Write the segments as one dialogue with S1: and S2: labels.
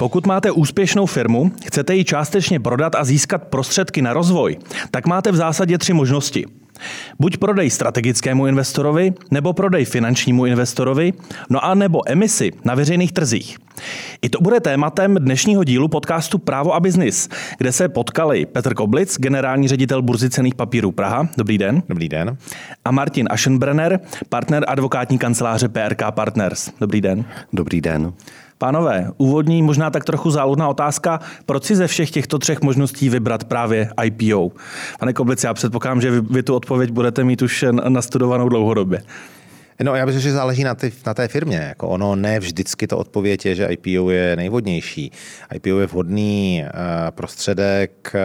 S1: Pokud máte úspěšnou firmu, chcete ji částečně prodat a získat prostředky na rozvoj, tak máte v zásadě tři možnosti. Buď prodej strategickému investorovi, nebo prodej finančnímu investorovi, no a nebo emisi na veřejných trzích. I to bude tématem dnešního dílu podcastu Právo a biznis, kde se potkali Petr Koblic, generální ředitel burzy cených papírů Praha. Dobrý den.
S2: Dobrý den.
S1: A Martin Aschenbrenner, partner advokátní kanceláře PRK Partners. Dobrý den.
S3: Dobrý den.
S1: Pánové, úvodní, možná tak trochu záludná otázka, proč si ze všech těchto třech možností vybrat právě IPO? Pane Koblici, já předpokládám, že vy, vy tu odpověď budete mít už nastudovanou dlouhodobě.
S2: No, já bych řekl, že záleží na, ty, na té firmě. Jako ono ne vždycky to odpověď je, že IPO je nejvhodnější. IPO je vhodný uh, prostředek uh,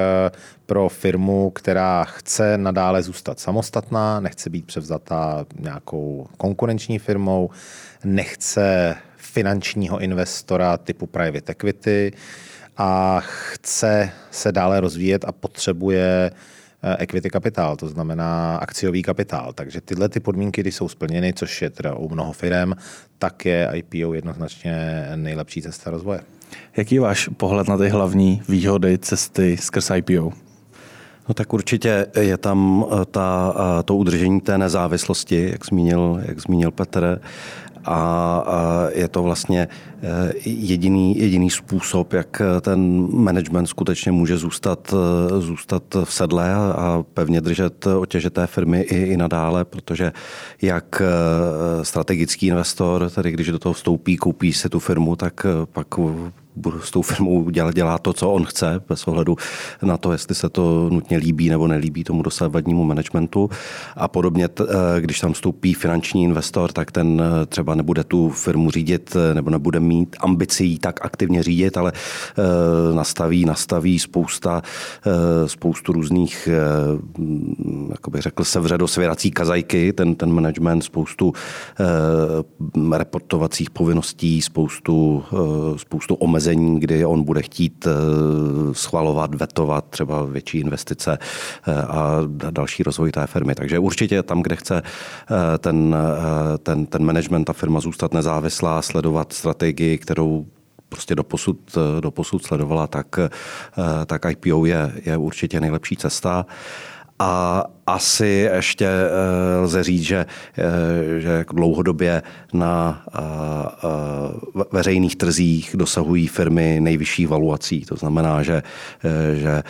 S2: pro firmu, která chce nadále zůstat samostatná, nechce být převzata nějakou konkurenční firmou, nechce finančního investora typu private equity a chce se dále rozvíjet a potřebuje eh, equity kapitál, to znamená akciový kapitál. Takže tyhle ty podmínky, když jsou splněny, což je teda u mnoho firm, tak je IPO jednoznačně nejlepší cesta rozvoje.
S1: Jaký je váš pohled na ty hlavní výhody cesty skrz IPO?
S3: No tak určitě je tam eh, ta, eh, to udržení té nezávislosti, jak zmínil, jak zmínil Petr a je to vlastně eh, jediný, jediný způsob, jak ten management skutečně může zůstat, eh, zůstat v sedle a pevně držet otěže té firmy i, i nadále, protože jak eh, strategický investor, tedy když do toho vstoupí, koupí si tu firmu, tak pak s tou firmou dělá, dělá to, co on chce, bez ohledu na to, jestli se to nutně líbí nebo nelíbí tomu dosavadnímu managementu. A podobně, eh, když tam vstoupí finanční investor, tak ten eh, třeba nebude tu firmu řídit eh, nebo nebude mít ambicí tak aktivně řídit, ale nastaví, nastaví spousta, spoustu různých, jak bych řekl, sevře do svěrací kazajky, ten, ten management, spoustu reportovacích povinností, spoustu, spoustu omezení omezení, kdy on bude chtít eh, schvalovat, vetovat třeba větší investice eh, a další rozvoj té firmy. Takže určitě tam, kde chce eh, ten, ten, ten management, ta firma zůstat nezávislá, sledovat strategii, kterou prostě doposud, doposud sledovala, tak, tak IPO je, je určitě nejlepší cesta. A asi ještě eh, lze říct, že, eh, že jako dlouhodobě na eh, veřejných trzích dosahují firmy nejvyšší valuací. To znamená, že, že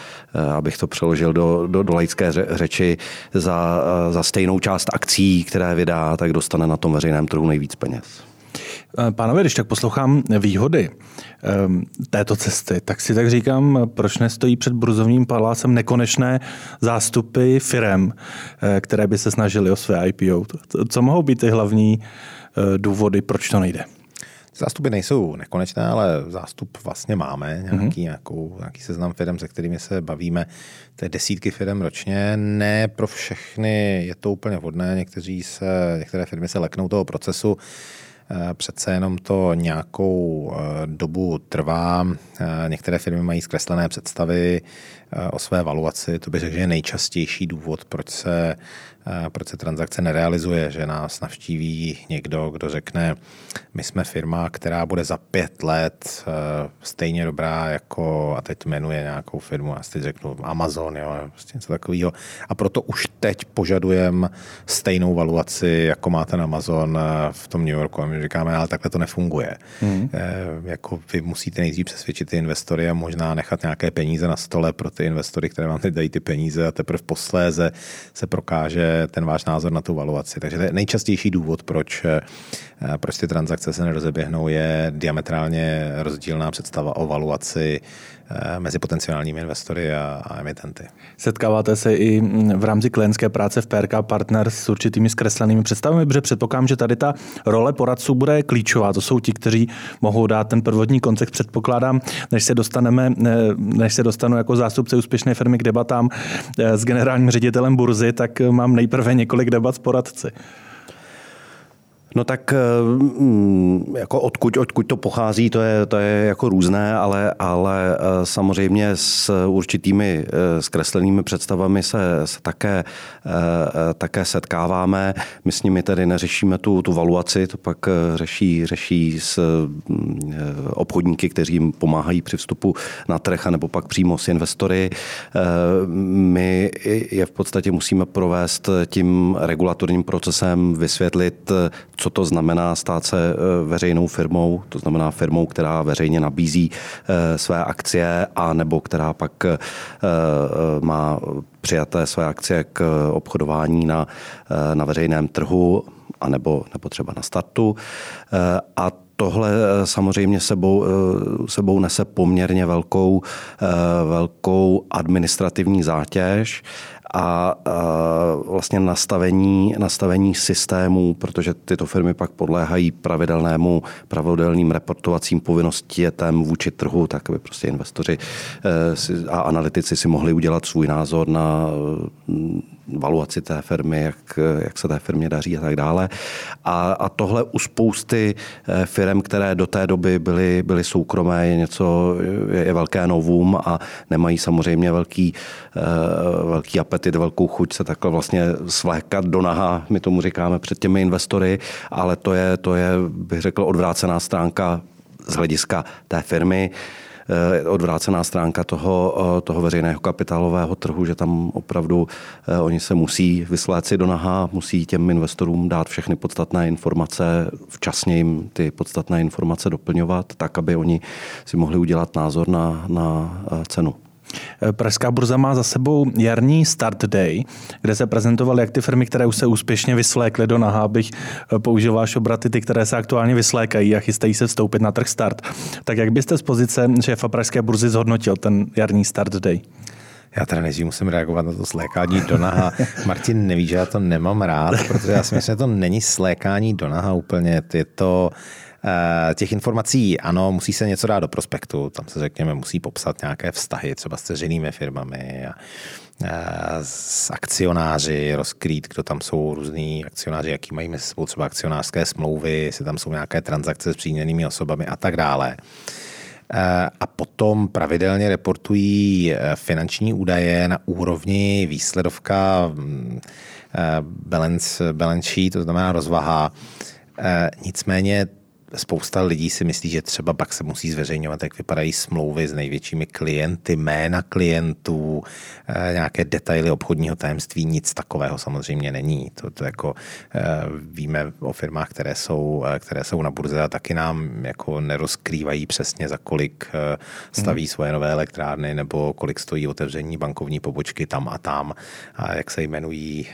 S3: abych to přeložil do, do, do laické řeči, za, za stejnou část akcí, které vydá, tak dostane na tom veřejném trhu nejvíc peněz.
S1: Eh, pánové, když tak poslouchám výhody ehm, této cesty, tak si tak říkám, proč nestojí před burzovním palácem nekonečné zástupy firem, eh, které by se snažily o své IPO. Co mohou být ty hlavní eh, důvody, proč to nejde?
S2: Zástupy nejsou nekonečné, ale zástup vlastně máme, nějaký, mm-hmm. nějakou, nějaký seznam firm, se kterými se bavíme. To je desítky firm ročně. Ne pro všechny je to úplně vhodné, někteří se, některé firmy se leknou toho procesu. Eh, přece jenom to nějakou eh, dobu trvá. Eh, některé firmy mají zkreslené představy o své valuaci. To bych řekl, že je nejčastější důvod, proč se proč se transakce nerealizuje, že nás navštíví někdo, kdo řekne, my jsme firma, která bude za pět let eh, stejně dobrá jako, a teď jmenuje nějakou firmu, a teď řeknu Amazon, jo, prostě něco takového. A proto už teď požadujeme stejnou valuaci, jako má ten Amazon eh, v tom New Yorku. A my říkáme, ale takhle to nefunguje. Mm. jako vy musíte nejdřív přesvědčit ty investory a možná nechat nějaké peníze na stole pro ty investory, které vám teď dají ty peníze a teprve posléze se prokáže, ten váš názor na tu valuaci. Takže to je nejčastější důvod, proč, eh, proč ty transakce se nerozeběhnou, je diametrálně rozdílná představa o valuaci eh, mezi potenciálními investory a, a emitenty.
S1: Setkáváte se i v rámci klientské práce v PRK Partners s určitými zkreslenými představami, protože předpokládám, že tady ta role poradců bude klíčová. To jsou ti, kteří mohou dát ten prvotní koncept, předpokládám, než se dostaneme, eh, než se dostanu jako zástupce úspěšné firmy k debatám s generálním ředitelem burzy, tak mám nej nejprve několik debat s poradci.
S3: No tak mm, jako odkud, odkud to pochází, to je, to je jako různé, ale, ale eh, samozřejmě s určitými eh, zkreslenými představami se, se také, eh, také setkáváme. My s nimi tedy neřešíme tu, tu valuaci, to pak řeší, řeší s obchodníky, kteří jim pomáhají při vstupu na trh, nebo pak přímo s investory. My je v podstatě musíme provést tím regulatorním procesem, vysvětlit, co to znamená stát se eh, veřejnou firmou, to znamená firmou, která veřejně nabízí eh, své akcie a nebo která pak eh, má přijaté své akcie k obchodování na, na veřejném trhu a nebo třeba na startu. A tohle samozřejmě sebou, sebou nese poměrně velkou, velkou administrativní zátěž a, vlastně nastavení, nastavení systémů, protože tyto firmy pak podléhají pravidelnému, pravidelným reportovacím povinnostem vůči trhu, tak aby prostě investoři eh, a analytici si mohli udělat svůj názor na valuaci té firmy, jak, jak se té firmě daří a tak dále. A, a tohle u spousty eh, firm, které do té doby byly, byly soukromé, je něco, je, je velké novum a nemají samozřejmě velký, eh, velký apetit, velkou chuť se takhle vlastně svlékat do naha, my tomu říkáme před těmi investory, ale to je, to je bych řekl, odvrácená stránka z hlediska té firmy. Odvrácená stránka toho, eh, toho veřejného kapitálového trhu, že tam opravdu eh, oni se musí vysléci do naha, musí těm investorům dát všechny podstatné informace, včasně jim ty podstatné informace doplňovat, tak, aby oni si mohli udělat názor na, na cenu.
S1: Eh, Pražská burza má za sebou jarní start day, kde se prezentovaly jak ty firmy, které už se úspěšně vyslékly do naha, abych eh, použil váš obraty, ty, které se aktuálně vyslékají a chystají se vstoupit na trh start. Tak jak byste z pozice šéfa Pražské burzy zhodnotil ten jarní start day?
S2: Já teda nejdřív musím reagovat na to slékání do naha. Martin neví, že já to nemám rád, protože já si myslím, že to není slékání do naha úplně. Je to těch informací, ano, musí se něco dát do prospektu, tam se řekněme, musí popsat nějaké vztahy třeba s ceřinými firmami a eh, s akcionáři, rozkrýt, kdo tam jsou různí akcionáři, jaký mají mezi sebou třeba akcionářské smlouvy, jestli tam jsou nějaké transakce s příměnými osobami a tak dále. Eh, a potom pravidelně reportují finanční údaje na úrovni výsledovka mm, balance, balance sheet, to znamená rozvaha. Nicméně spousta lidí si myslí, že třeba pak se musí zveřejňovat, jak vypadají smlouvy s největšími klienty, jména klientů, eh, nějaké detaily obchodního tajemství, nic takového samozřejmě není. To, to jako eh, víme o firmách, které jsou, eh, které jsou na burze a taky nám jako nerozkrývají přesně za kolik staví hmm. svoje nové elektrárny nebo kolik stojí otevření bankovní pobočky tam a tam a jak se jmenují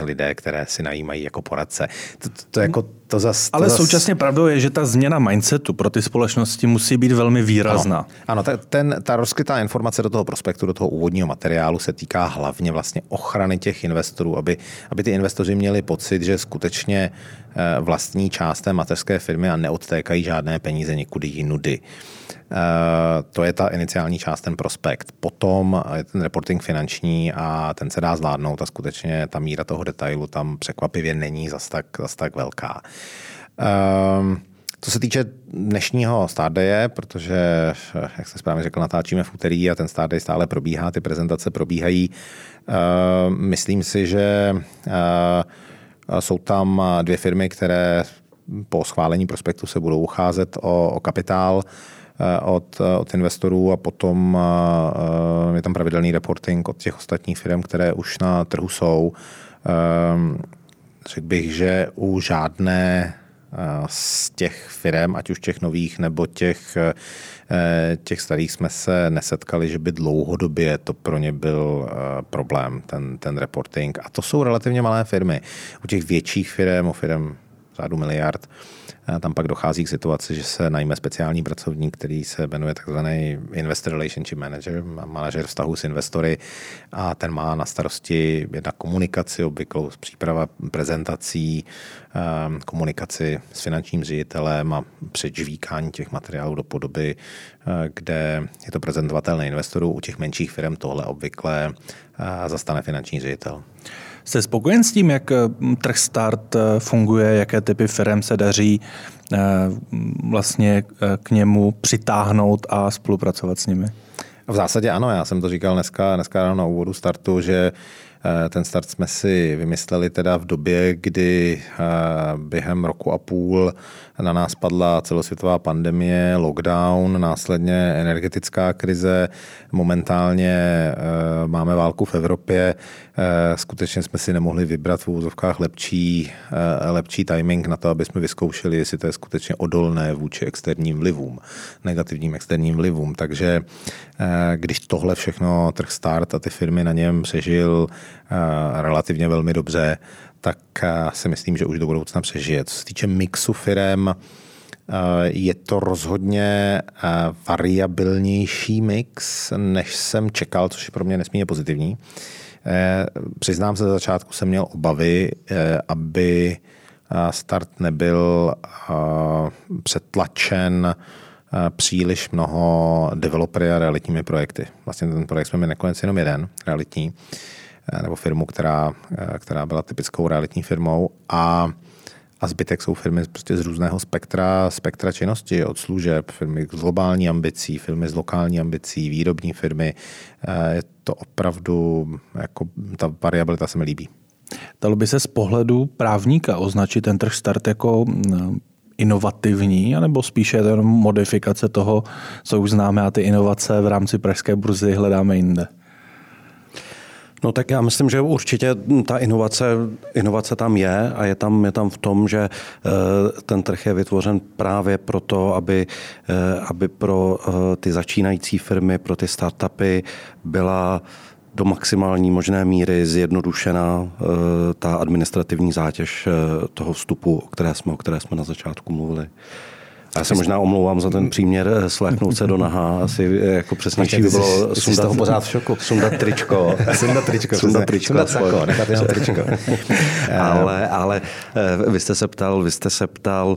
S2: lidé, které si najímají jako poradce. To, to, to jako to zas,
S1: to Ale zas... současně pravdou je, že ta změna mindsetu pro ty společnosti musí být velmi výrazná.
S2: Ano, ano ta, ten, ta rozkrytá informace do toho prospektu, do toho úvodního materiálu se týká hlavně vlastně ochrany těch investorů, aby, aby ty investoři měli pocit, že skutečně vlastní část té mateřské firmy a neodtékají žádné peníze někudy jinudy. Eh, to je ta iniciální část, ten prospekt. Potom je ten reporting finanční a ten se dá zvládnout a skutečně ta míra toho detailu tam překvapivě není zas tak, zas tak velká. Um, co se týče dnešního Start protože, jak se správně řekl, natáčíme v úterý a ten Day stále probíhá, ty prezentace probíhají. Uh, myslím si, že jsou tam dvě firmy, které po schválení prospektu se budou ucházet o, o kapitál od, od investorů a potom je tam pravidelný reporting od těch ostatních firm, které už na trhu jsou. Řekl bych, že u žádné z těch firm, ať už těch nových nebo těch, eh, těch starých, jsme se nesetkali, že by dlouhodobě to pro ně byl eh, problém, ten, ten reporting. A to jsou relativně malé firmy. U těch větších firm, u firm řádu miliard, tam pak dochází k situaci, že se najme speciální pracovník, který se jmenuje takzvaný Investor Relationship Manager, manažer vztahu s investory a ten má na starosti jedna komunikaci, obvyklou příprava prezentací, komunikaci s finančním ředitelem a předžvíkání těch materiálů do podoby, kde je to prezentovatelné investorů. U těch menších firm tohle obvykle zastane finanční ředitel.
S1: Jste spokojen s tím, jak trh start funguje, jaké typy firm se daří vlastně k němu přitáhnout a spolupracovat s nimi?
S2: V zásadě ano, já jsem to říkal dneska, dneska na úvodu startu, že Eh, ten start jsme si vymysleli teda v době, kdy eh, během roku a půl na nás padla celosvětová pandemie, lockdown, následně energetická krize, momentálně eh, máme válku v Evropě, skutečně jsme si nemohli vybrat v úzovkách lepší, lepší timing na to, aby jsme vyzkoušeli, jestli to je skutečně odolné vůči externím vlivům, negativním externím vlivům. Takže když tohle všechno trh start a ty firmy na něm přežil, Eh, relativně velmi dobře, tak eh, si myslím, že už do budoucna přežije. Co se týče mixu firem, eh, je to rozhodně variabilnější mix, než jsem čekal, což je pro mě nesmírně pozitivní. Přiznám se, za začátku jsem měl obavy, aby start nebyl přetlačen příliš mnoho developery a realitními projekty. Vlastně ten projekt jsme měli nakonec jenom jeden, realitní. Eh, nebo firmu, která, eh, která byla typickou realitní firmou a a zbytek jsou firmy prostě z různého spektra, spektra činnosti, od služeb, firmy s globální ambicí, firmy s lokální ambicí, výrobní firmy. Eh, je to opravdu, jako ta variabilita se mi líbí.
S1: Dalo by se z pohledu právníka označit ten trh start jako inovativní, anebo spíše modifikace toho, co už známe a ty inovace v rámci pražské burzy hledáme jinde?
S3: No tak já myslím, že určitě ta inovace, inovace tam je a je tam, je tam v tom, že eh, ten trh je vytvořen právě proto, aby, eh, aby pro eh, ty začínající firmy, pro ty startupy byla do maximální možné míry zjednodušena ta administrativní zátěž toho vstupu, o které jsme, o které jsme na začátku mluvili. Já se možná omlouvám za ten příměr eh, sléknout se do naha. Asi eh, jako přesnější by bylo
S2: sundat, toho pořád v šoku.
S3: sundat tričko.
S2: sundat tričko.
S3: sundat tričko.
S2: Sundat sako, nechat jenom tričko.
S3: ale, ale eh, vy jste se ptal, vy jste se ptal,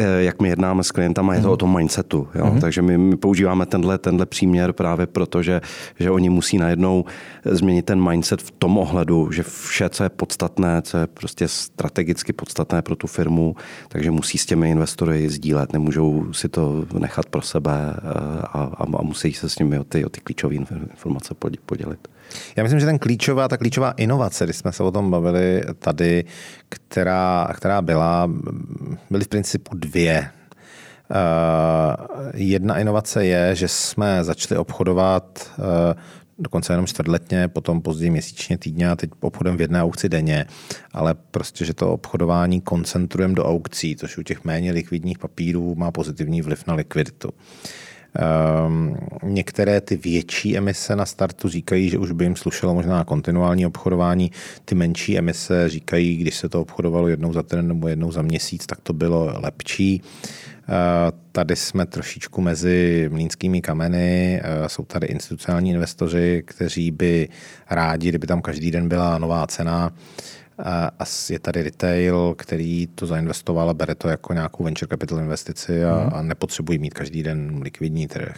S3: jak my jednáme s klientama, je to mm. o tom mindsetu. Jo? Mm. Takže my, my používáme tenhle, tenhle příměr právě proto, že, že oni musí najednou změnit ten mindset v tom ohledu, že vše, co je podstatné, co je prostě strategicky podstatné pro tu firmu, takže musí s těmi investory sdílet, nemůžou si to nechat pro sebe eh, a, a, a musí se s nimi o ty, o ty klíčové informace podělit.
S2: Já myslím, že ten klíčová, ta klíčová inovace, když jsme se o tom bavili tady, která, která byla, byly v principu dvě. Uh, jedna inovace je, že jsme začali obchodovat uh, dokonce jenom čtvrtletně, potom později měsíčně, týdně a teď obchodem v jedné aukci denně, ale prostě, že to obchodování koncentrujeme do aukcí, což u těch méně likvidních papírů má pozitivní vliv na likviditu. Uh, Um, některé ty větší emise na startu říkají, že už by jim slušelo možná kontinuální obchodování. Ty menší emise říkají, když se to obchodovalo jednou za týden nebo jednou za měsíc, tak to bylo lepší. Uh, tady jsme trošičku mezi mlínskými kameny. Uh, jsou tady institucionální investoři, kteří by rádi, kdyby tam každý den byla nová cena. A je tady retail, který to zainvestoval a bere to jako nějakou venture capital investici a, mm. a nepotřebují mít každý den likvidní trh.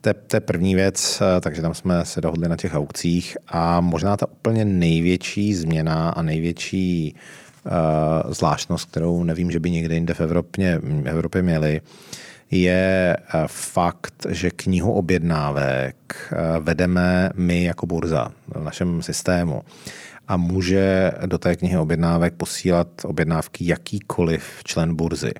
S2: To je, to je první věc, takže tam jsme se dohodli na těch aukcích a možná ta úplně největší změna a největší uh, zvláštnost, kterou nevím, že by někde jinde v Evropě, v Evropě měli, je fakt, že knihu objednávek vedeme my jako burza v našem systému a může do té knihy objednávek posílat objednávky jakýkoliv člen burzy.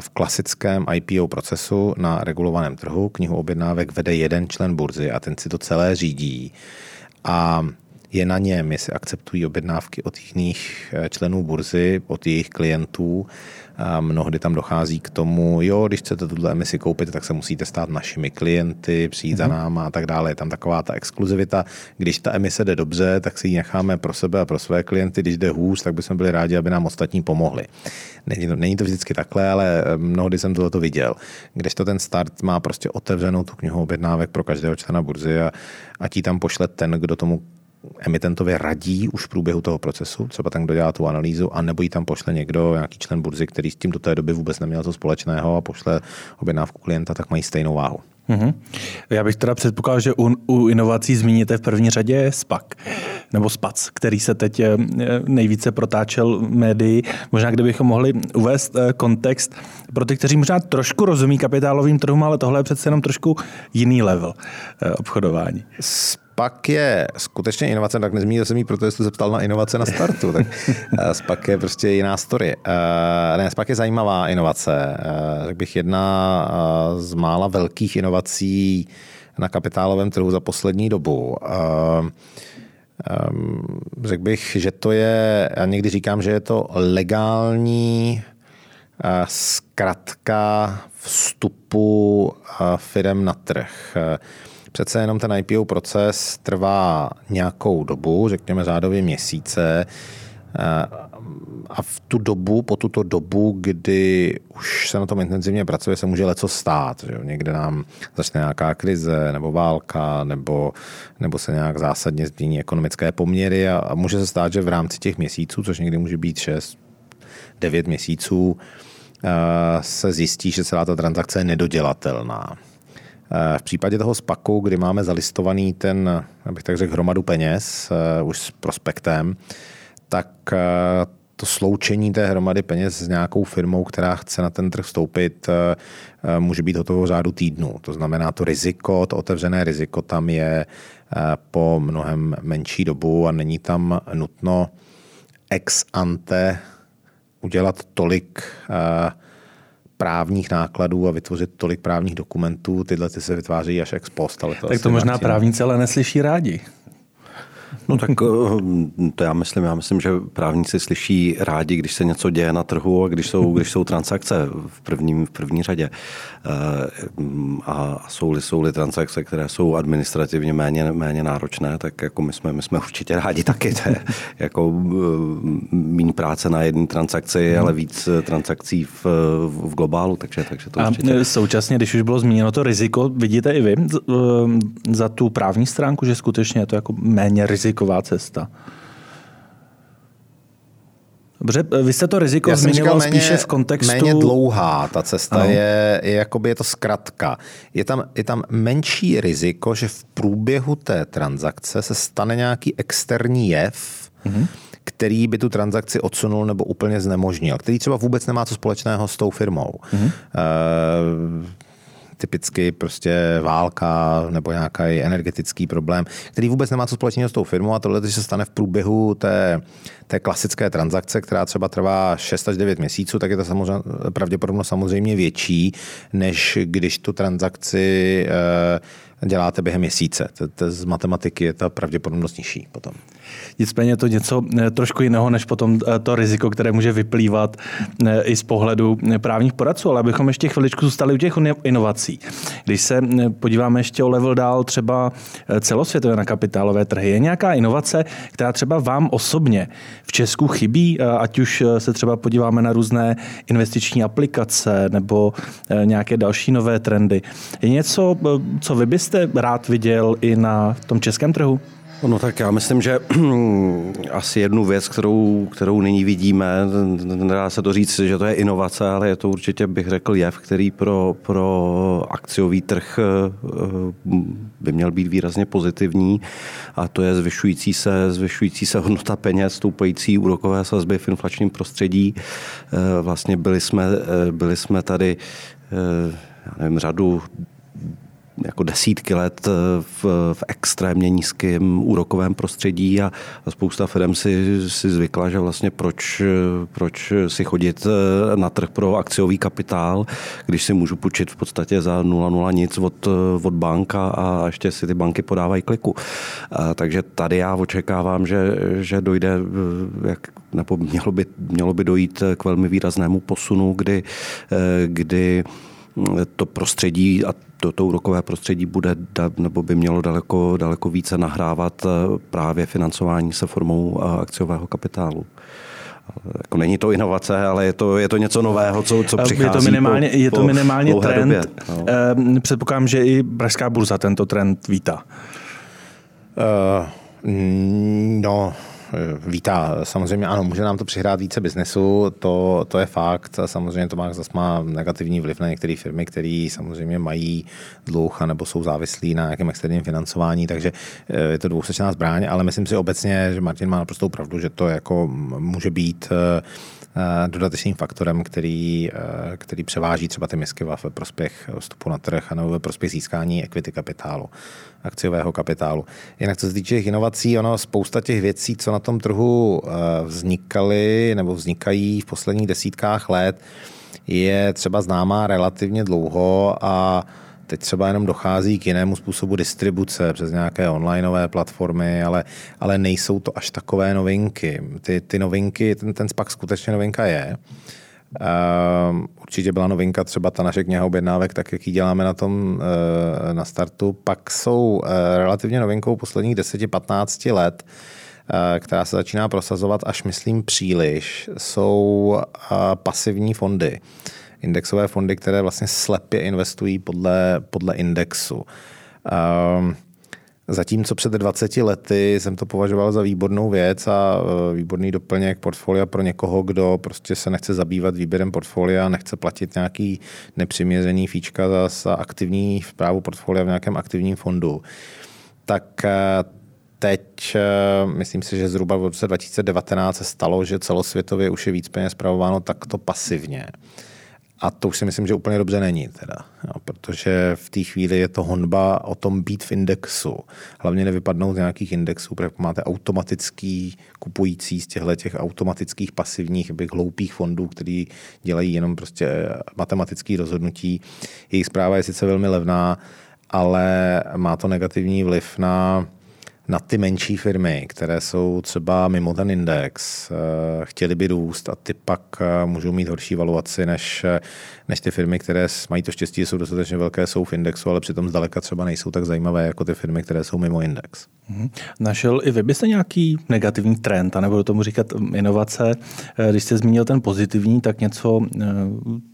S2: V klasickém IPO procesu na regulovaném trhu knihu objednávek vede jeden člen burzy a ten si to celé řídí. A je na něm, jestli akceptují objednávky od jiných eh, členů burzy, od jejich klientů. A mnohdy tam dochází k tomu, jo, když chcete tuto emisi koupit, tak se musíte stát našimi klienty, přijít mm-hmm. za mhm. náma a tak dále. Je tam taková ta exkluzivita. Když ta emise jde dobře, tak si ji necháme pro sebe a pro své klienty. Když jde hůř, tak bychom byli rádi, aby nám ostatní pomohli. Není to, není to vždycky takhle, ale eh, mnohdy jsem tohle viděl. Když to ten start má prostě otevřenou tu knihu objednávek pro každého člena burzy a, a ti tam pošle ten, kdo tomu emitentovi radí už v průběhu toho procesu, třeba ten, kdo dělá tu analýzu, a nebo jí tam pošle někdo, nějaký člen burzy, který s tím do té doby vůbec neměl co společného a pošle objednávku klienta, tak mají stejnou váhu.
S1: Mm-hmm. Já bych teda předpokládal, že u, u inovací zmíníte v první řadě SPAC. nebo SPAC, který se teď eh, nejvíce protáčel médii. Možná kdybychom mohli uvést eh, kontext pro ty, kteří možná trošku rozumí kapitálovým trhům, ale tohle je přece jenom trošku jiný level obchodování.
S2: SPAC je skutečně inovace, tak nezmínil jsem jí, protože jste se ptal na inovace na startu. Tak SPAC je prostě jiná story. Ne, SPAC je zajímavá inovace. Řekl bych jedna z mála velkých inovací na kapitálovém trhu za poslední dobu. Řekl bych, že to je, já někdy říkám, že je to legální zkratka vstupu firm na trh. Přece jenom ten IPO proces trvá nějakou dobu, řekněme řádově měsíce a v tu dobu, po tuto dobu, kdy už se na tom intenzivně pracuje, se může leco stát. Že Někde nám začne nějaká krize nebo válka, nebo, nebo se nějak zásadně změní ekonomické poměry a, a může se stát, že v rámci těch měsíců, což někdy může být 6, 9 měsíců, se zjistí, že celá ta transakce je nedodělatelná. V případě toho spaku, kdy máme zalistovaný ten, abych tak řekl, hromadu peněz už s prospektem, tak to sloučení té hromady peněz s nějakou firmou, která chce na ten trh vstoupit, eh, eh, může být hotovo řádu týdnu. To znamená, to riziko, to otevřené riziko tam je eh, po mnohem menší dobu a není tam nutno ex ante udělat tolik právních nákladů a vytvořit tolik právních dokumentů. Tyhle ty se vytváří až ex post. Ale
S1: to tak to možná právníci ale neslyší rádi.
S3: No tak eh, to já myslím, já myslím, že právníci slyší rádi, když se něco děje na trhu a když jsou, když jsou transakce v, prvním, v první řadě. Eh, a jsou-li, jsou-li transakce, které jsou administrativně méně, méně náročné, tak jako my jsme, my jsme určitě rádi taky. To je jako eh, méně práce na jedné transakci, ale víc transakcí v, v globálu, takže, takže to
S1: a
S3: určitě.
S1: současně, když už bylo zmíněno to riziko, vidíte i vy za tu právní stránku, že skutečně je to jako méně riziko riziková cesta. Dobře, vy jste to riziko Já zmiňoval méně, spíše v kontextu...
S2: Méně dlouhá ta cesta ano. je, je, jakoby je to zkratka. Je tam, je tam menší riziko, že v průběhu té transakce se stane nějaký externí jev, mm-hmm. který by tu transakci odsunul nebo úplně znemožnil, který třeba vůbec nemá co společného s tou firmou. Mm-hmm. Uh, typicky prostě válka nebo nějaký energetický problém, který vůbec nemá co společného s tou firmou a tohle, když se stane v průběhu té, té klasické transakce, která třeba trvá 6 až 9 měsíců, tak je to samozřejmě, pravděpodobnost samozřejmě větší, než když tu transakci eh, děláte během měsíce. Z matematiky je ta pravděpodobnost nižší potom.
S1: Nicméně je to něco eh, trošku jiného, než potom eh, to riziko, které může vyplývat eh, i z pohledu právních poradců. Ale abychom ještě chviličku zůstali u těch inovací. Když se podíváme ještě o level dál třeba celosvětově na kapitálové trhy, je nějaká inovace, která třeba vám osobně v Česku chybí, ať už se třeba podíváme na různé investiční aplikace nebo nějaké další nové trendy. Je něco, co vy byste rád viděl i na tom českém trhu?
S3: No tak já myslím, že asi jednu věc, kterou, kterou nyní vidíme, nedá se to říct, že to je inovace, ale je to určitě, bych řekl, jev, který pro, pro akciový trh eh, by měl být výrazně pozitivní a to je zvyšující se, zvyšující se hodnota peněz, stoupající úrokové sazby v inflačním prostředí. Eh, vlastně byli jsme, eh, byli jsme tady já nevím, řadu jako desítky let eh, v, v extrémně nízkém úrokovém prostředí a, a spousta firm si, si zvykla, že vlastně proč, proč si chodit eh, na trh pro akciový kapitál, když si můžu půjčit v podstatě za 0,0 nic od, od banka a ještě si ty banky podávají kliku. A, takže tady já očekávám, že, že dojde, eh, jak, nebo mělo by, mělo by dojít k velmi výraznému posunu, kdy, kdy to prostředí a to, to úrokové prostředí bude nebo by mělo daleko, daleko více nahrávat eh, právě financování se formou eh, akciového kapitálu. Jako není to inovace, ale je to, je to něco nového, co, co přichází
S1: Je to minimálně, po, je to minimálně trend. Době, no. Předpokládám, že i Pražská burza tento trend vítá.
S2: Uh, no, vítá. Samozřejmě ano, může nám to přihrát více biznesu, to, to je fakt. Samozřejmě to má, zase má negativní vliv na některé firmy, které samozřejmě mají dluh nebo jsou závislí na nějakém externím financování, takže je to dvousečná zbraň, ale myslím si obecně, že Martin má naprostou pravdu, že to jako může být Eh, dodatečným faktorem, který, eh, který převáží třeba ty misky ve prospěch vstupu na trh nebo ve prospěch získání equity kapitálu, akciového kapitálu. Jinak co se týče těch inovací, ono spousta těch věcí, co na tom trhu eh, vznikaly nebo vznikají v posledních desítkách let, je třeba známá relativně dlouho a Teď třeba jenom dochází k jinému způsobu distribuce přes nějaké onlineové platformy, ale, ale nejsou to až takové novinky. Ty, ty novinky, ten, ten SPAC skutečně novinka je. Uh, určitě byla novinka třeba ta naše kniha objednávek, tak jak ji děláme na tom uh, na startu. Pak jsou uh, relativně novinkou posledních 10-15 let, uh, která se začíná prosazovat až myslím příliš, jsou pasivní fondy. Uh, indexové fondy, které vlastně slepě investují podle, podle indexu. Um, Zatímco před 20 lety jsem to považoval za výbornou věc a e, výborný doplněk portfolia pro někoho, kdo prostě se nechce zabývat výběrem portfolia, nechce platit nějaký nepřiměřený fíčka za, za aktivní zprávu portfolia v nějakém aktivním fondu. Tak e, teď e, myslím si, že zhruba v roce 2019 se stalo, že celosvětově už je víc peněz zpravováno takto pasivně. A to už si myslím, že úplně dobře není, teda, jo, protože v té chvíli je to honba o tom být v indexu. Hlavně nevypadnout z nějakých indexů, protože máte automatický kupující z těchto těch automatických pasivních, bych hloupých fondů, který dělají jenom prostě matematické rozhodnutí. Jejich zpráva je sice velmi levná, ale má to negativní vliv na na ty menší firmy, které jsou třeba mimo ten index, eh, chtěli by růst a ty pak eh, můžou mít horší valuaci než, eh, než ty firmy, které mají to štěstí, že jsou dostatečně velké, jsou v indexu, ale přitom zdaleka třeba nejsou tak zajímavé jako ty firmy, které jsou mimo index.
S1: Mhm. Našel i vy byste nějaký negativní trend, anebo do tomu říkat mm, inovace. Když jste zmínil ten pozitivní, tak něco,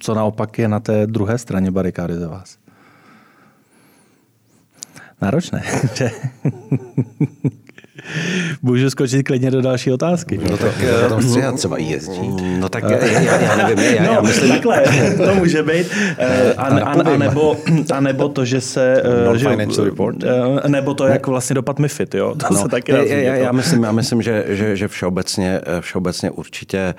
S1: co naopak je na té druhé straně barikády za vás? Náročné. Můžu skočit klidně do další otázky.
S2: No tak
S3: eh, tam
S2: střihat třeba jezdí.
S3: No tak já, já, já nevím. Já, no, já myslím...
S1: takhle, to může být. Eh, a, a, a, nebo, a nebo to, že se...
S2: Eh, že, report.
S1: Nebo to, jak vlastně dopad MIFID, jo? To no, se taky já,
S3: já, já, myslím, já myslím, že, že, že všeobecně, všeobecně určitě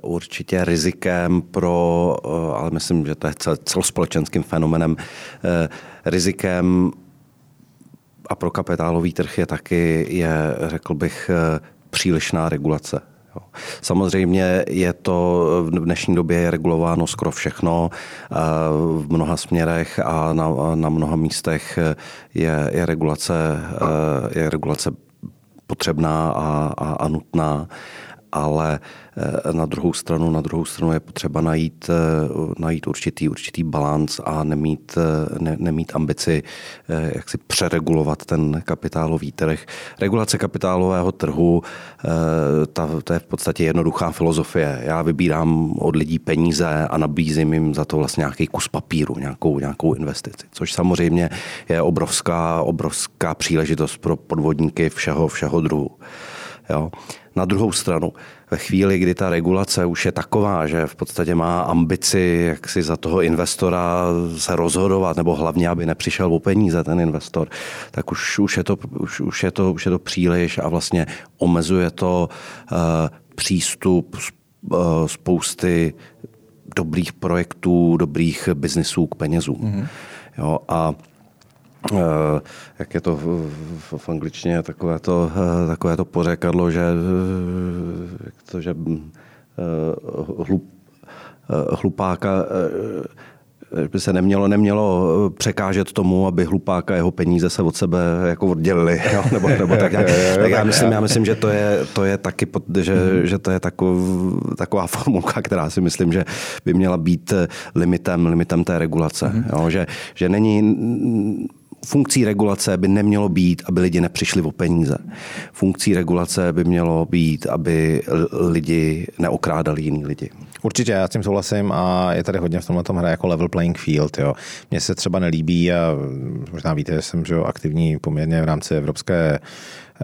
S3: určitě rizikem pro, ale myslím, že to je celospolečenským fenomenem, rizikem a pro kapitálový trh je taky, je, řekl bych, eh, přílišná regulace. Samozřejmě je to v dnešní době je regulováno skoro všechno eh, v mnoha směrech a na, na mnoha místech je, je, regulace, eh, je regulace potřebná a, a, a nutná ale eh, na druhou stranu, na druhou stranu je potřeba najít, eh, najít určitý, určitý balans a nemít, eh, ne, nemít ambici jak si přeregulovat ten kapitálový trh. Regulace kapitálového trhu, ta, to je v podstatě jednoduchá filozofie. Já vybírám od lidí peníze a nabízím jim za to vlastně nějaký kus papíru, nějakou, nějakou investici, což samozřejmě je obrovská, obrovská příležitost pro podvodníky všeho, všeho druhu. Jo. Na druhou stranu, ve chvíli, kdy ta regulace už je taková, že v podstatě má ambici, jak si za toho investora se rozhodovat, nebo hlavně, aby nepřišel o peníze ten investor, tak už, už, je, to, už, už, je, to, už je to příliš a vlastně omezuje to uh, přístup uh, spousty dobrých projektů, dobrých biznisů k penězům. Mm-hmm. Jo, a jak je to v, v angličtině, takové to, eh, takové to pořekadlo, že, eh, jak to, že hlup, hlupáka by se nemělo, nemělo překážet tomu, aby hlupáka jeho peníze se od sebe jako oddělili. Jo? Nebo, nebo tak, já, tak já, myslím, já myslím, že to je, to je taky, že, mm-hmm. že to je takov, taková formulka, která si myslím, že by měla být limitem, limitem té regulace. Mm-hmm. Jo? Že, že není funkcí regulace by nemělo být, aby lidi nepřišli o peníze. Funkcí regulace by mělo být, aby lidi neokrádali jiný lidi.
S2: Určitě, já s tím souhlasím a je tady hodně v tomhle tom hra jako level playing field. Jo. Mně se třeba nelíbí a možná víte, že jsem že aktivní poměrně v rámci Evropské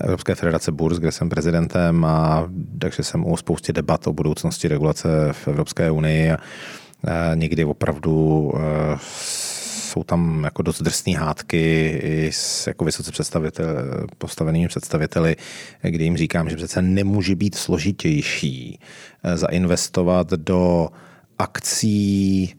S2: Evropské federace Burs, kde jsem prezidentem a takže jsem u spoustě debat o budoucnosti regulace v Evropské unii a, a někdy opravdu e, jsou tam jako dost drsné hádky i s jako vysoce představitel, postavenými představiteli, kdy jim říkám, že přece nemůže být složitější eh, zainvestovat do akcí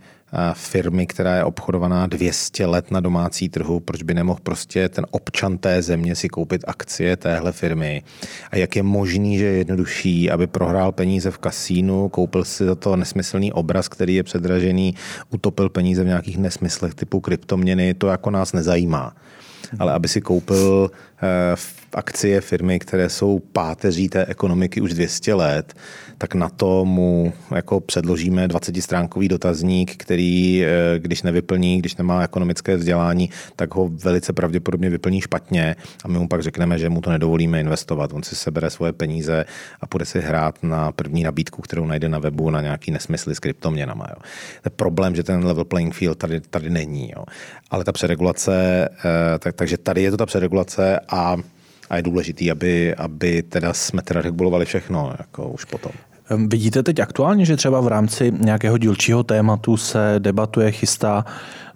S2: firmy, která je obchodovaná 200 let na domácí trhu, proč by nemohl prostě ten občan té země si koupit akcie téhle firmy? A jak je možný, že je jednodušší, aby prohrál peníze v kasínu, koupil si za to nesmyslný obraz, který je předražený, utopil peníze v nějakých nesmyslech typu kryptoměny, to jako nás nezajímá. Ale aby si koupil eh, akcie firmy, které jsou páteří té ekonomiky už 200 let, tak na to mu jako předložíme 20-stránkový dotazník, který, eh, když nevyplní, když nemá ekonomické vzdělání, tak ho velice pravděpodobně vyplní špatně a my mu pak řekneme, že mu to nedovolíme investovat. On si sebere svoje peníze a půjde si hrát na první nabídku, kterou najde na webu na nějaký nesmysly s kryptoměnama. Jo. To je problém, že ten level playing field tady, tady není. Jo. Ale ta přeregulace, eh, tak, takže tady je to ta přeregulace a a je důležitý, aby, aby teda jsme teda regulovali všechno jako už potom.
S1: Vidíte teď aktuálně, že třeba v rámci nějakého dílčího tématu se debatuje, chystá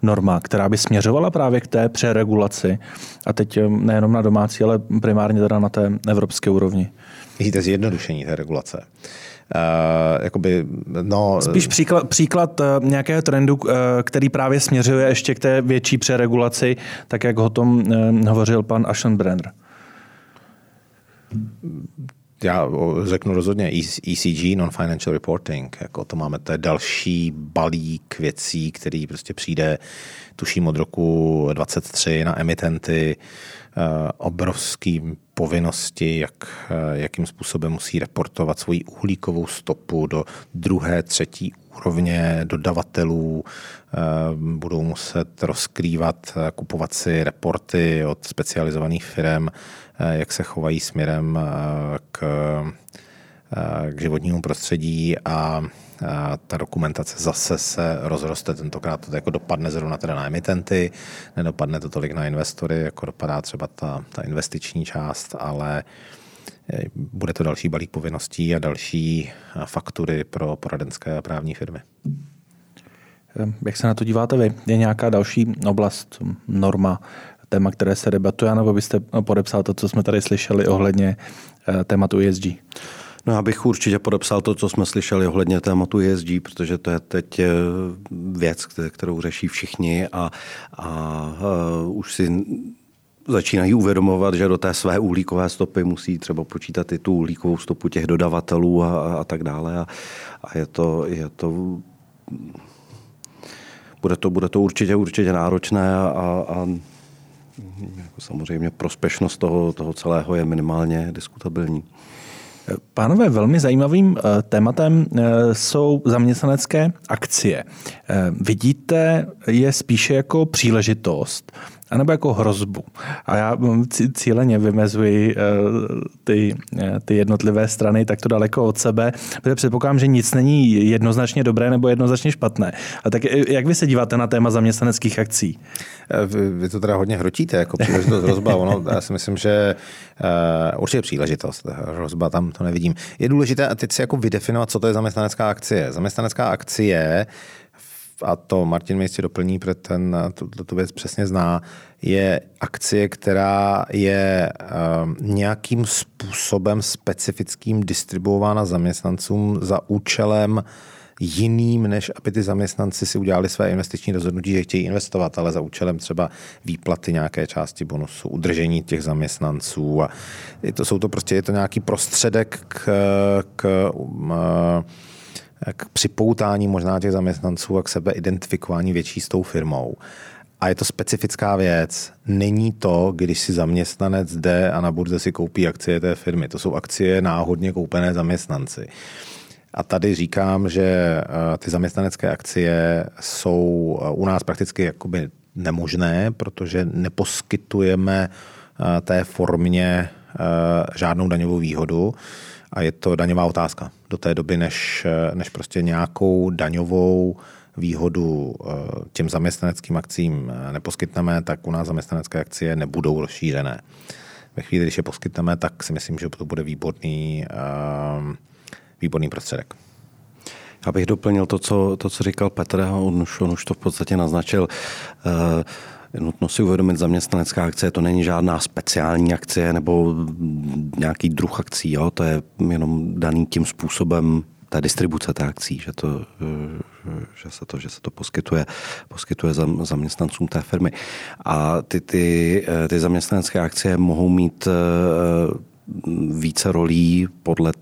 S1: norma, která by směřovala právě k té přeregulaci a teď nejenom na domácí, ale primárně teda na té evropské úrovni.
S2: Vidíte zjednodušení té regulace. Uh, jakoby, no,
S1: Spíš příklad, příklad uh, nějakého trendu, uh, který právě směřuje ještě k té větší přeregulaci, tak jak o tom uh, hovořil pan Aschenbrenner
S2: já řeknu rozhodně ECG, Non-Financial Reporting, jako to máme, to je další balík věcí, který prostě přijde, tuším od roku 23 na emitenty, eh, obrovský povinnosti, jak, eh, jakým způsobem musí reportovat svoji uhlíkovou stopu do druhé, třetí úrovně dodavatelů, eh, budou muset rozkrývat, kupovat si reporty od specializovaných firm, jak se chovají směrem eh, k, eh, k životnímu prostředí a ta dokumentace zase se rozroste, tentokrát to jako dopadne zrovna teda na emitenty, nedopadne to tolik na investory, jako dopadá třeba ta, ta investiční část, ale bude to další balík povinností a další faktury pro poradenské a právní firmy.
S1: Jak se na to díváte vy? Je nějaká další oblast, norma, téma, které se debatuje, nebo byste podepsal to, co jsme tady slyšeli ohledně eh, tématu ESG?
S3: No já bych určitě podepsal to, co jsme slyšeli ohledně tématu ESG, protože to je teď eh, věc, kterou řeší všichni a, a, a eh, už si začínají uvědomovat, že do té své uhlíkové stopy musí třeba počítat i tu uhlíkovou stopu těch dodavatelů a, a tak dále. A, a je to, je to bude to, bude to určitě, určitě náročné a, a samozřejmě prospešnost toho, toho celého je minimálně diskutabilní.
S1: Pánové, velmi zajímavým eh, tématem eh, jsou zaměstnanecké akcie. Eh, vidíte je spíše jako příležitost, anebo jako hrozbu. A já mm, cíleně vymezuji ty, ty jednotlivé strany takto daleko od sebe, protože předpokládám, že nic není jednoznačně dobré nebo jednoznačně špatné. A tak jak vy se díváte na téma zaměstnaneckých akcí?
S2: Vy, vy to teda hodně hrotíte, jako příležitost hrozba. Ono, já si myslím, že určitě příležitost. Hrozba tam to nevidím. Je důležité teď si jako vydefinovat, co to je zaměstnanecká akcie. Zaměstnanecká akcie a to Martin jistě doplní, protože ten tu, tu věc přesně zná, je akcie, která je um, nějakým způsobem specifickým distribuována zaměstnancům za účelem jiným, než aby ty zaměstnanci si udělali své investiční rozhodnutí, že chtějí investovat, ale za účelem třeba výplaty nějaké části bonusu, udržení těch zaměstnanců. A to jsou to prostě, je to nějaký prostředek k, k, um, k připoutání možná těch zaměstnanců a k sebe identifikování větší s tou firmou. A je to specifická věc. Není to, když si zaměstnanec jde a na burze si koupí akcie té firmy. To jsou akcie náhodně koupené zaměstnanci. A tady říkám, že eh, ty zaměstnanecké akcie jsou eh, u nás prakticky jakoby nemožné, protože neposkytujeme té formě žádnou daňovou výhodu a je to daňová otázka. Do té doby, než, než prostě nějakou daňovou výhodu těm zaměstnaneckým akcím neposkytneme, tak u nás zaměstnanecké akcie nebudou rozšířené. Ve chvíli, když je poskytneme, tak si myslím, že to bude výborný, výborný prostředek.
S3: Já bych doplnil to, co, to, co říkal Petr, on už, on už to v podstatě naznačil. Je nutno si uvědomit, zaměstnanecká akce to není žádná speciální akcie nebo nějaký druh akcí, jo? to je jenom daný tím způsobem té distribuce té akcí, že, to, že, se, to, že se to poskytuje, poskytuje zaměstnancům té firmy. A ty, ty, ty zaměstnanecké akcie mohou mít eh, více rolí podle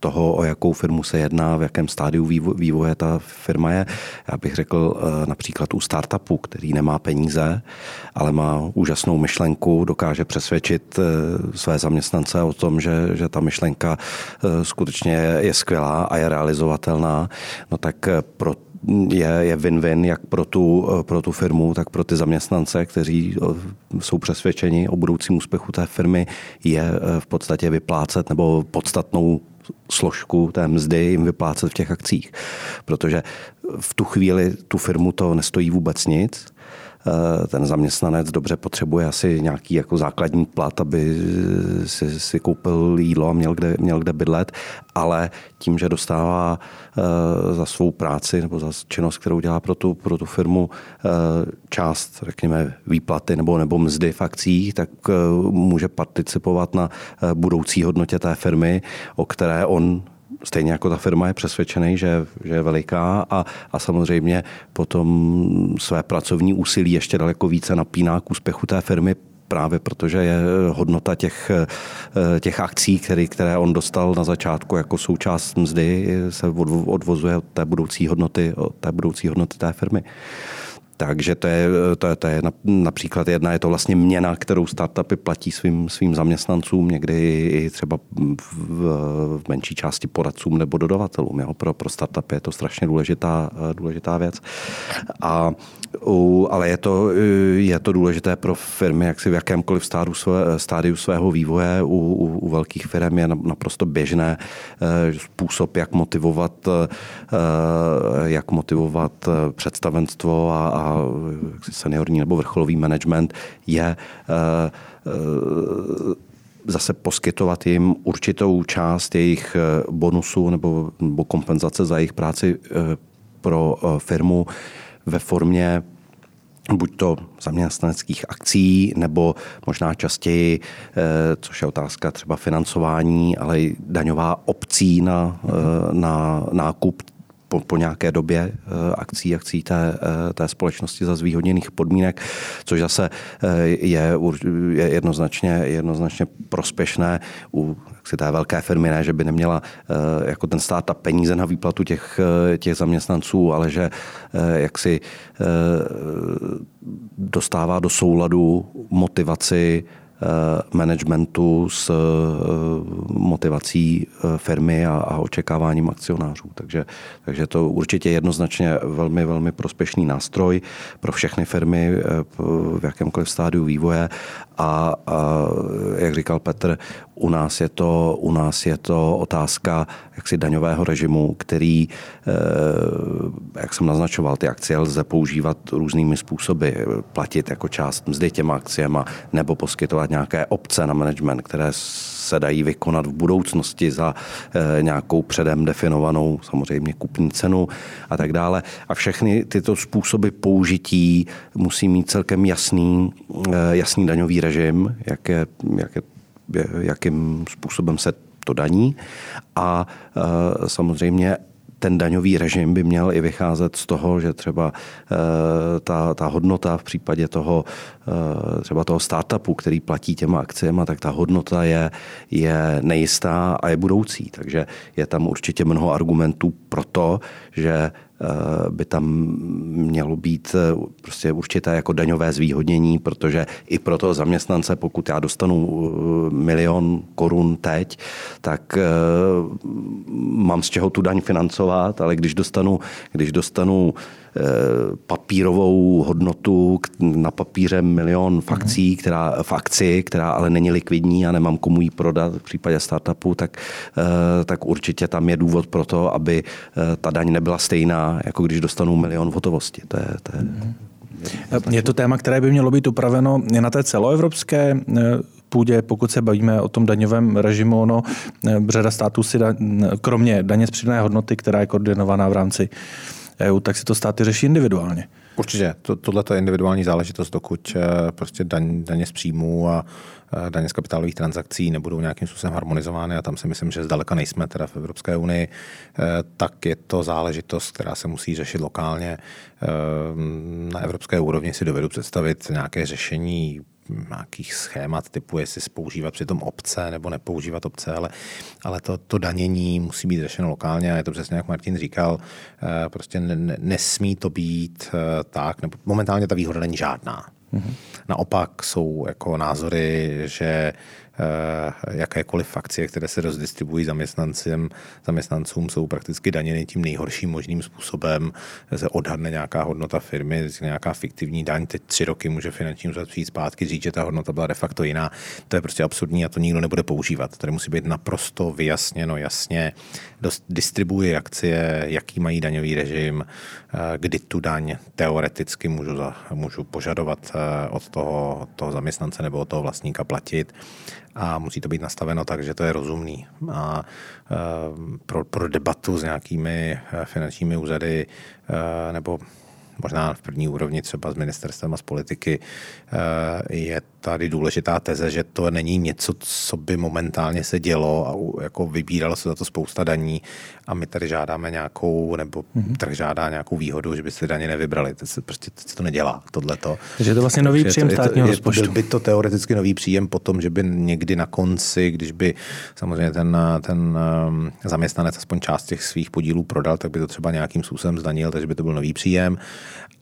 S3: toho, o jakou firmu se jedná, v jakém stádiu vývoje ta firma je. Já bych řekl eh, například u startupu, který nemá peníze, ale má úžasnou myšlenku, dokáže přesvědčit eh, své zaměstnance o tom, že, že ta myšlenka eh, skutečně je skvělá a je realizovatelná, no tak pro je, je win-win jak pro tu, pro tu firmu, tak pro ty zaměstnance, kteří jsou přesvědčeni o budoucím úspěchu té firmy, je v podstatě vyplácet nebo podstatnou složku té mzdy jim vyplácet v těch akcích. Protože v tu chvíli tu firmu to nestojí vůbec nic, ten zaměstnanec dobře potřebuje asi nějaký jako základní plat, aby si, si koupil jídlo a měl kde, měl kde bydlet, ale tím, že dostává eh, za svou práci nebo za činnost, kterou dělá pro tu, pro tu firmu eh, část, řekněme, výplaty nebo, nebo mzdy v akcích, tak může participovat na budoucí hodnotě té firmy, o které on stejně jako ta firma je přesvědčený, že, že je veliká a, a samozřejmě potom své pracovní úsilí ještě daleko více napíná k úspěchu té firmy, právě protože je hodnota těch, těch akcí, které, které on dostal na začátku jako součást mzdy, se odvozuje od té budoucí hodnoty, od té budoucí hodnoty té firmy. Takže to je, to je, to je například jedna, je to vlastně měna, kterou startupy platí svým, svým zaměstnancům, někdy i třeba v, v menší části poradcům nebo dodavatelům. Jo? Pro, pro startupy je to strašně důležitá, důležitá věc. A, ale je to, je to důležité pro firmy, jak si v jakémkoliv stádiu, své, stádiu svého vývoje. U, u, u velkých firm je naprosto běžné eh, způsob, jak motivovat, eh, jak motivovat představenstvo a, a seniorní nebo vrcholový management je eh, eh, zase poskytovat jim určitou část jejich eh, bonusu nebo, nebo kompenzace za jejich práci pro firmu ve formě buď to zaměstnaneckých akcí, nebo možná častěji, což je otázka třeba financování, ale i daňová obcí na, na nákup po, po nějaké době eh, akcí, akcí té, eh, té společnosti za zvýhodněných podmínek, což zase eh, je, je jednoznačně, jednoznačně prospěšné u si té velké firmy, ne, že by neměla jako ten stát a peníze na výplatu těch, těch zaměstnanců, ale že jak si dostává do souladu motivaci managementu s eh, motivací eh, firmy a, a očekáváním akcionářů. Takže, takže to určitě jednoznačně velmi, velmi prospěšný nástroj pro všechny firmy v jakémkoliv stádiu vývoje a, a jak říkal Petr, u nás je to, u nás je to otázka jaksi daňového režimu, který, jak jsem naznačoval, ty akcie lze používat různými způsoby. Platit jako část mzdy těma akciema nebo poskytovat nějaké obce na management, které se dají vykonat v budoucnosti za eh, nějakou předem definovanou samozřejmě kupní cenu a tak dále. A všechny tyto způsoby použití musí mít celkem jasný, eh, jasný daňový režim, jak je, jak je, jakým způsobem se to daní a eh, samozřejmě ten daňový režim by měl i vycházet z toho, že třeba eh, ta, ta hodnota v případě toho eh, třeba toho startupu, který platí těma akciemi, tak ta hodnota je, je nejistá a je budoucí. Takže je tam určitě mnoho argumentů pro to, že by tam mělo být eh, prostě určité jako daňové zvýhodnění, protože i pro toho zaměstnance, pokud já dostanu eh, milion korun teď, tak mám z čeho tu daň financovat, ale když dostanu, když dostanu papírovou hodnotu na papíře milion fakcí, která, v akci, která ale není likvidní a nemám komu ji prodat v případě startupu, tak, tak určitě tam je důvod pro to, aby ta daň nebyla stejná, jako když dostanu milion v hotovosti. To je, to je,
S1: je to téma, které by mělo být upraveno na té celoevropské půdě, pokud se bavíme o tom daňovém režimu, ono, eh, řada států si, da, kromě daně z přidané hodnoty, která je koordinovaná v rámci EU, tak si to státy řeší individuálně.
S2: Určitě, to, tohle je individuální záležitost, dokud eh, prostě daň, daně z příjmů a eh, daně z kapitálových transakcí nebudou nějakým způsobem harmonizovány a tam si myslím, že zdaleka nejsme teda v Evropské unii, tak je to záležitost, která se musí řešit lokálně. Na evropské úrovni si dovedu představit nějaké řešení nějakých schémat typu, jestli používat přitom obce nebo nepoužívat obce, ale, ale to, to danění musí být řešeno lokálně a je to přesně, jak Martin říkal, eh, prostě ne, nesmí to být eh, tak, nebo momentálně ta výhoda není žádná. Mm-hmm. Naopak jsou jako názory, že jakékoliv akcie, které se rozdistribuují zaměstnancům, zaměstnancům jsou prakticky daněny tím nejhorším možným způsobem. Se odhadne nějaká hodnota firmy, nějaká fiktivní daň, teď tři roky může finanční úřad přijít zpátky, říct, že ta hodnota byla de facto jiná. To je prostě absurdní a to nikdo nebude používat. Tady musí být naprosto vyjasněno jasně, distribuje akcie, jaký mají daňový režim, eh, kdy tu daň teoreticky můžu, za, můžu požadovat eh, od toho, od toho zaměstnance nebo od toho vlastníka platit a musí to být nastaveno tak, že to je rozumný. A eh, pro, pro debatu s nějakými finančními úřady nebo možná v první úrovni třeba s ministerstvem a z politiky, eh, je tady důležitá teze, že to není něco, co by momentálně se dělo a jako vybíralo se za to spousta daní a my tady žádáme nějakou, nebo mm-hmm. trh žádá nějakou výhodu, že by si daně nevybrali. To se prostě to, se to nedělá, tohleto.
S1: Takže je to vlastně nový příjem státního je, rozpočtu.
S2: Byl by to teoreticky nový příjem potom, že by někdy na konci, když by samozřejmě ten, ten ehm, zaměstnanec aspoň část těch svých podílů prodal, tak by to třeba nějakým způsobem zdanil, takže by to byl nový příjem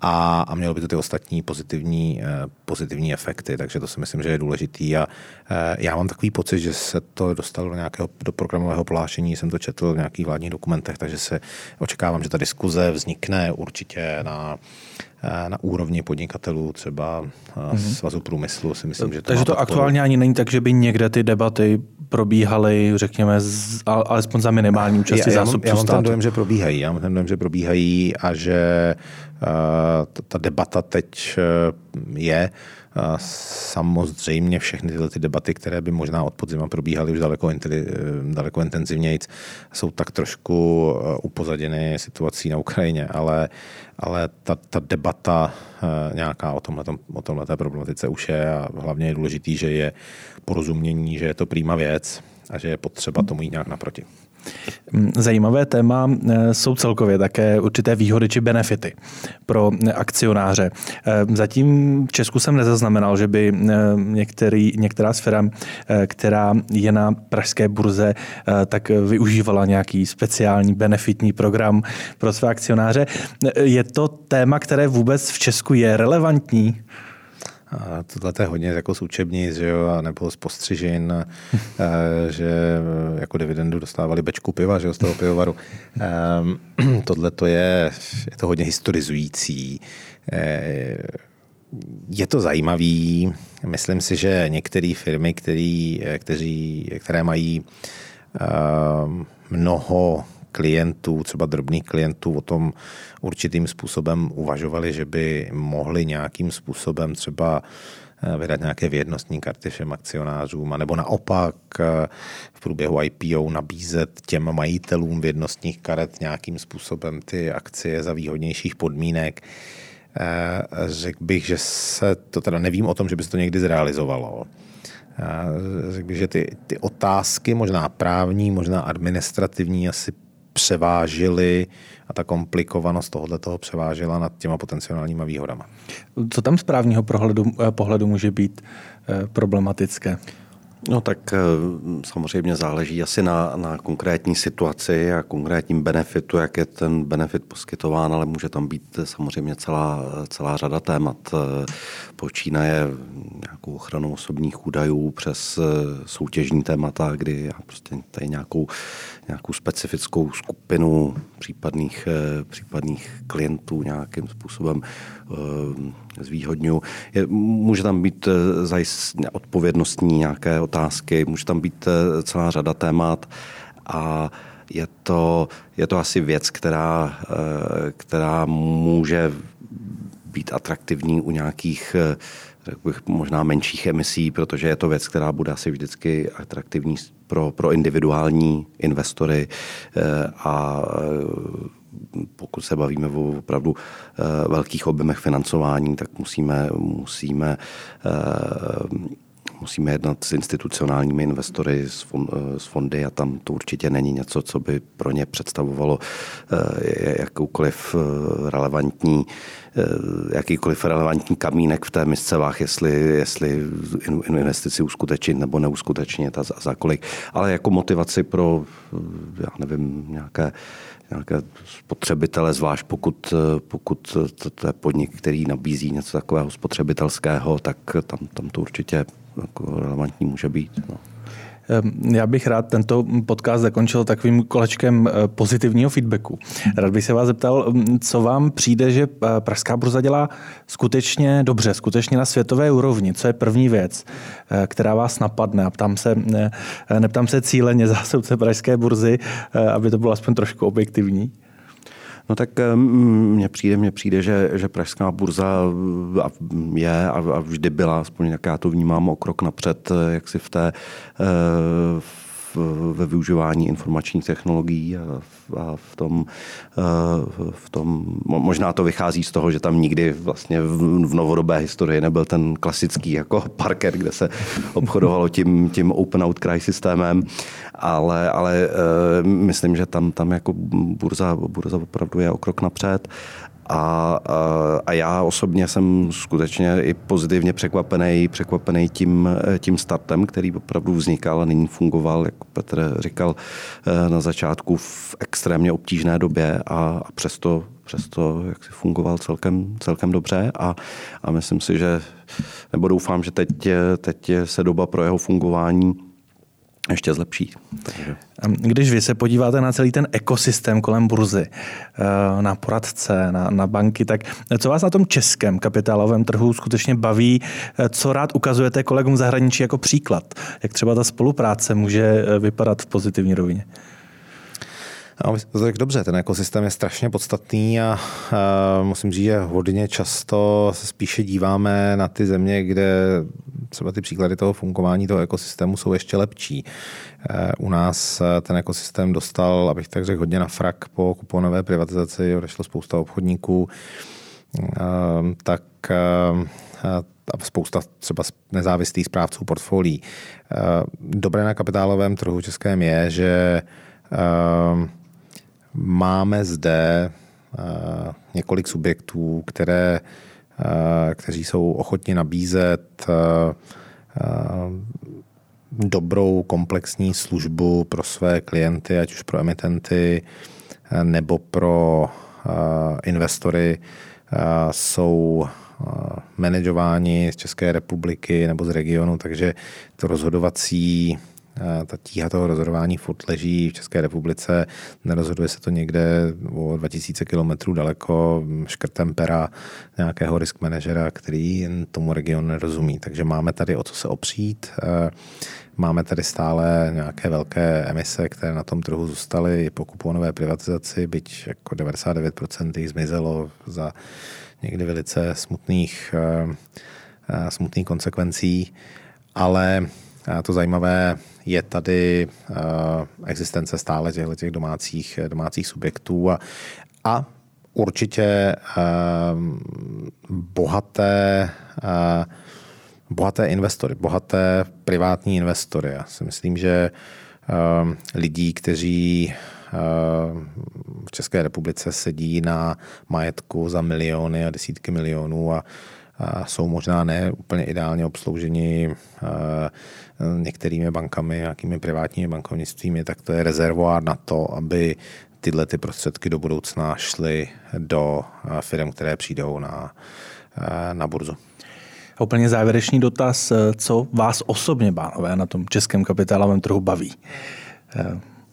S2: a, a mělo by to ty ostatní pozitivní, eh, pozitivní efekty, takže to si myslím, že je důležitý a eh, já mám takový pocit, že se to dostalo do nějakého do programového plášení, jsem to četl v nějakých vládních dokumentech, takže se očekávám, že ta diskuze vznikne určitě na Eh, na úrovni podnikatelů, třeba mm-hmm. svazu průmyslu, si myslím, že to
S1: Takže to podporu. aktuálně ani není tak, že by někde ty debaty probíhaly, řekněme, z, alespoň za minimální účastí zástupců
S2: Já mám ten dojem, že probíhají. Já mám ten dojem, že probíhají a že uh, ta debata teď je. Samozřejmě všechny tyhle ty debaty, které by možná od podzima probíhaly už daleko, daleko intenzivněji, jsou tak trošku upozaděny situací na Ukrajině, ale ale ta, ta debata eh, nějaká o tomhle, o tomhle problematice už je a hlavně je důležitý, že je porozumění, že je to prýma věc a že je potřeba tomu jít nějak naproti.
S1: Mm, zajímavé téma eh, jsou celkově také určité výhody či benefity pro akcionáře. Eh, zatím v Česku jsem nezaznamenal, že by eh, některý, některá z firm, která je na pražské burze, tak využívala nějaký speciální benefitní program pro své akcionáře. Je to téma, které vůbec v Česku je relevantní?
S2: A tohle je hodně jako z učebnic, že jo, nebo z postřižin, eh, že eh, jako dividendu dostávali bečku piva, že jo, z toho pivovaru. Ehm, tohle to je, je to hodně historizující. Eh, je to zajímavý. Myslím si, že některé firmy, který, kteří, které mají mnoho klientů, třeba drobných klientů, o tom určitým způsobem uvažovali, že by mohli nějakým způsobem třeba eh, vydat nějaké vědnostní karty všem akcionářům, anebo naopak eh, v průběhu IPO nabízet těm majitelům vědnostních karet nějakým způsobem ty akcie za výhodnějších podmínek. Eh, řekl bych, že se to teda nevím o tom, že by se to někdy zrealizovalo. Řekl bych, že ty, ty otázky, možná právní, možná administrativní, asi převážily a ta komplikovanost tohoto toho převážila nad těma potenciálníma výhodama.
S1: Co tam z právního pohledu, eh, pohledu může být eh, problematické?
S3: No tak eh, samozřejmě záleží asi na, na konkrétní situaci a konkrétním benefitu, jak je ten benefit poskytován, ale může tam být samozřejmě celá, celá řada témat. Počínaje nějakou ochranou osobních údajů přes soutěžní témata, kdy já prostě tady nějakou, nějakou specifickou skupinu případných, případných klientů nějakým způsobem zvýhodňuji. Může tam být zajist odpovědnostní nějaké otázky, může tam být eh, celá řada témat a je to, je to asi věc, která, eh, která může být atraktivní u nějakých eh, bych, možná menších emisí, protože je to věc, která bude asi vždycky atraktivní pro, pro individuální investory a pokud se bavíme o opravdu velkých objemech financování, tak musíme, musíme musíme jednat s institucionálními investory, s fondy a tam to určitě není něco, co by pro ně představovalo eh, jakoukoliv eh, relevantní eh, jakýkoliv relevantní kamínek v té misce váh, jestli, jestli investici uskutečnit nebo neuskutečnit a za kolik. Ale jako motivaci pro, já nevím, nějaké nějaké spotřebitele, zvlášť pokud, pokud to, to je podnik, který nabízí něco takového spotřebitelského, tak tam, tam to určitě jako relevantní může být. No.
S1: Já bych rád tento podcast zakončil takovým kolečkem eh, pozitivního feedbacku. Rád bych se vás zeptal, co vám přijde, že eh, Pražská burza dělá skutečně dobře, skutečně na světové úrovni. Co je první věc, eh, která vás napadne? A ptám se, ne, neptám se cíleně zástupce Pražské burzy, aby to bylo aspoň trošku objektivní.
S3: No tak mně přijde, mně přijde, že, že Pražská burza je a vždy byla, aspoň jak já to vnímám, o krok napřed, jak si v té v ve využívání informačních technologií a, a v, tom, v tom, možná to vychází z toho, že tam nikdy vlastně v, v novodobé historii nebyl ten klasický jako parket, kde se obchodovalo tím, tím open outcry systémem, ale, ale myslím, že tam, tam jako burza, burza opravdu je o krok napřed. A, a já osobně jsem skutečně i pozitivně překvapený, překvapený tím, tím startem, který opravdu vznikal a nyní fungoval, jak Petr říkal eh, na začátku, v extrémně obtížné době a, a přesto, přesto jak si fungoval celkem, celkem dobře. A, a myslím si, že nebo doufám, že teď, teď se doba pro jeho fungování ještě zlepší. Takže.
S1: Když vy se podíváte na celý ten ekosystém kolem burzy, eh, na poradce, na, na banky, tak co vás na tom českém kapitálovém trhu skutečně baví, eh, co rád ukazujete kolegům zahraničí jako příklad? Jak třeba ta spolupráce může eh, vypadat v pozitivní rovině?
S2: No, tak dobře, ten ekosystém je strašně podstatný a, a musím říct, že hodně často se spíše díváme na ty země, kde třeba ty příklady toho fungování toho ekosystému jsou ještě lepší. E, u nás e, ten ekosystém dostal, abych tak řekl, hodně na frak po kuponové privatizaci, odešlo spousta obchodníků, e, tak a spousta třeba nezávislých správců portfolií. Dobré na kapitálovém trhu českém je, že máme zde několik subjektů, které Eh, kteří jsou ochotni nabízet eh, eh, dobrou komplexní službu pro své klienty, ať už pro emitenty nebo pro investory, jsou manažováni z České republiky nebo z regionu, takže to rozhodovací ta tíha toho rozhodování furt leží v České republice, nerozhoduje se to někde o 2000 kilometrů daleko škrtem pera nějakého risk manažera, který tomu regionu nerozumí. Takže máme tady o co se opřít. Máme tady stále nějaké velké emise, které na tom trhu zůstaly po kuponové privatizaci, byť jako 99% jich zmizelo za někdy velice smutných, smutných konsekvencí. Ale to zajímavé je tady eh, existence stále těchto těch domácích, domácích subjektů a, a určitě eh, bohaté, eh, bohaté investory, bohaté privátní investory. Já si myslím, že lidí, kteří v České republice sedí na majetku za miliony a desítky milionů a jsou možná ne úplně ideálně obslouženi některými bankami, nějakými privátními bankovnictvími, tak to je rezervoár na to, aby tyhle ty prostředky do budoucna šly do firm, které přijdou na, na burzu.
S1: A úplně závěrečný dotaz, co vás osobně, bánové, na tom českém kapitálovém trhu baví?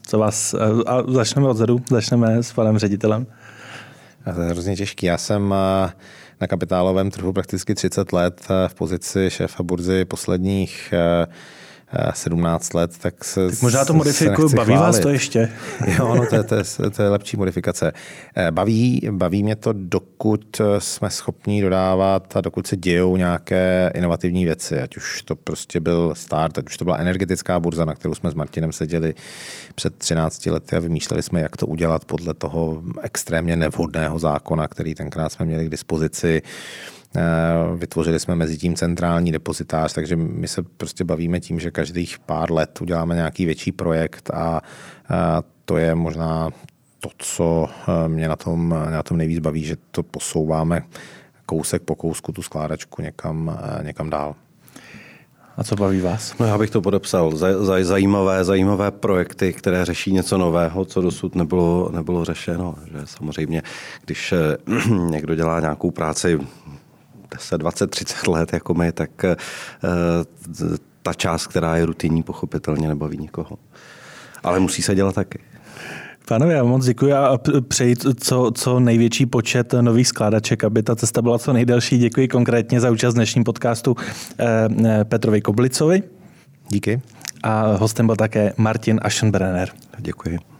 S1: Co vás, a začneme odzadu, začneme s panem ředitelem.
S2: To je hrozně těžký. Já jsem na kapitálovém trhu prakticky 30 let v pozici šéfa burzy posledních 17 let, tak se
S1: tak Možná to modifikuju, baví chválit. vás to ještě?
S2: jo, no to, je, to, je, to je lepší modifikace. Eh, baví, baví mě to, dokud jsme schopni dodávat a dokud se dějou nějaké inovativní věci, ať už to prostě byl start, ať už to byla energetická burza, na kterou jsme s Martinem seděli před 13 lety a vymýšleli jsme, jak to udělat podle toho extrémně nevhodného zákona, který tenkrát jsme měli k dispozici. Eh, vytvořili jsme mezi tím centrální depozitář, takže my se prostě bavíme tím, že každých pár let uděláme nějaký větší projekt a to je možná to, co eh, mě na tom, na tom nejvíc baví, že to posouváme kousek po kousku tu skládačku někam, eh, někam dál.
S1: A co baví vás?
S3: No já bych to podepsal. Zaj, zajímavé, zajímavé projekty, které řeší něco nového, co dosud nebylo, nebylo řešeno. Že samozřejmě, když někdo dělá nějakou práci 10, 20, 30 let jako my, tak eh, ta část, která je rutinní, pochopitelně nebaví nikoho. Ale musí se dělat taky.
S1: Pánové, já moc děkuji a přeji co, co největší počet nových skládaček, aby ta cesta byla co nejdelší. Děkuji konkrétně za účast v dnešním podcastu eh, eh, Petrovi Koblicovi.
S2: Díky.
S1: A hostem byl také Martin Aschenbrenner.
S3: Děkuji.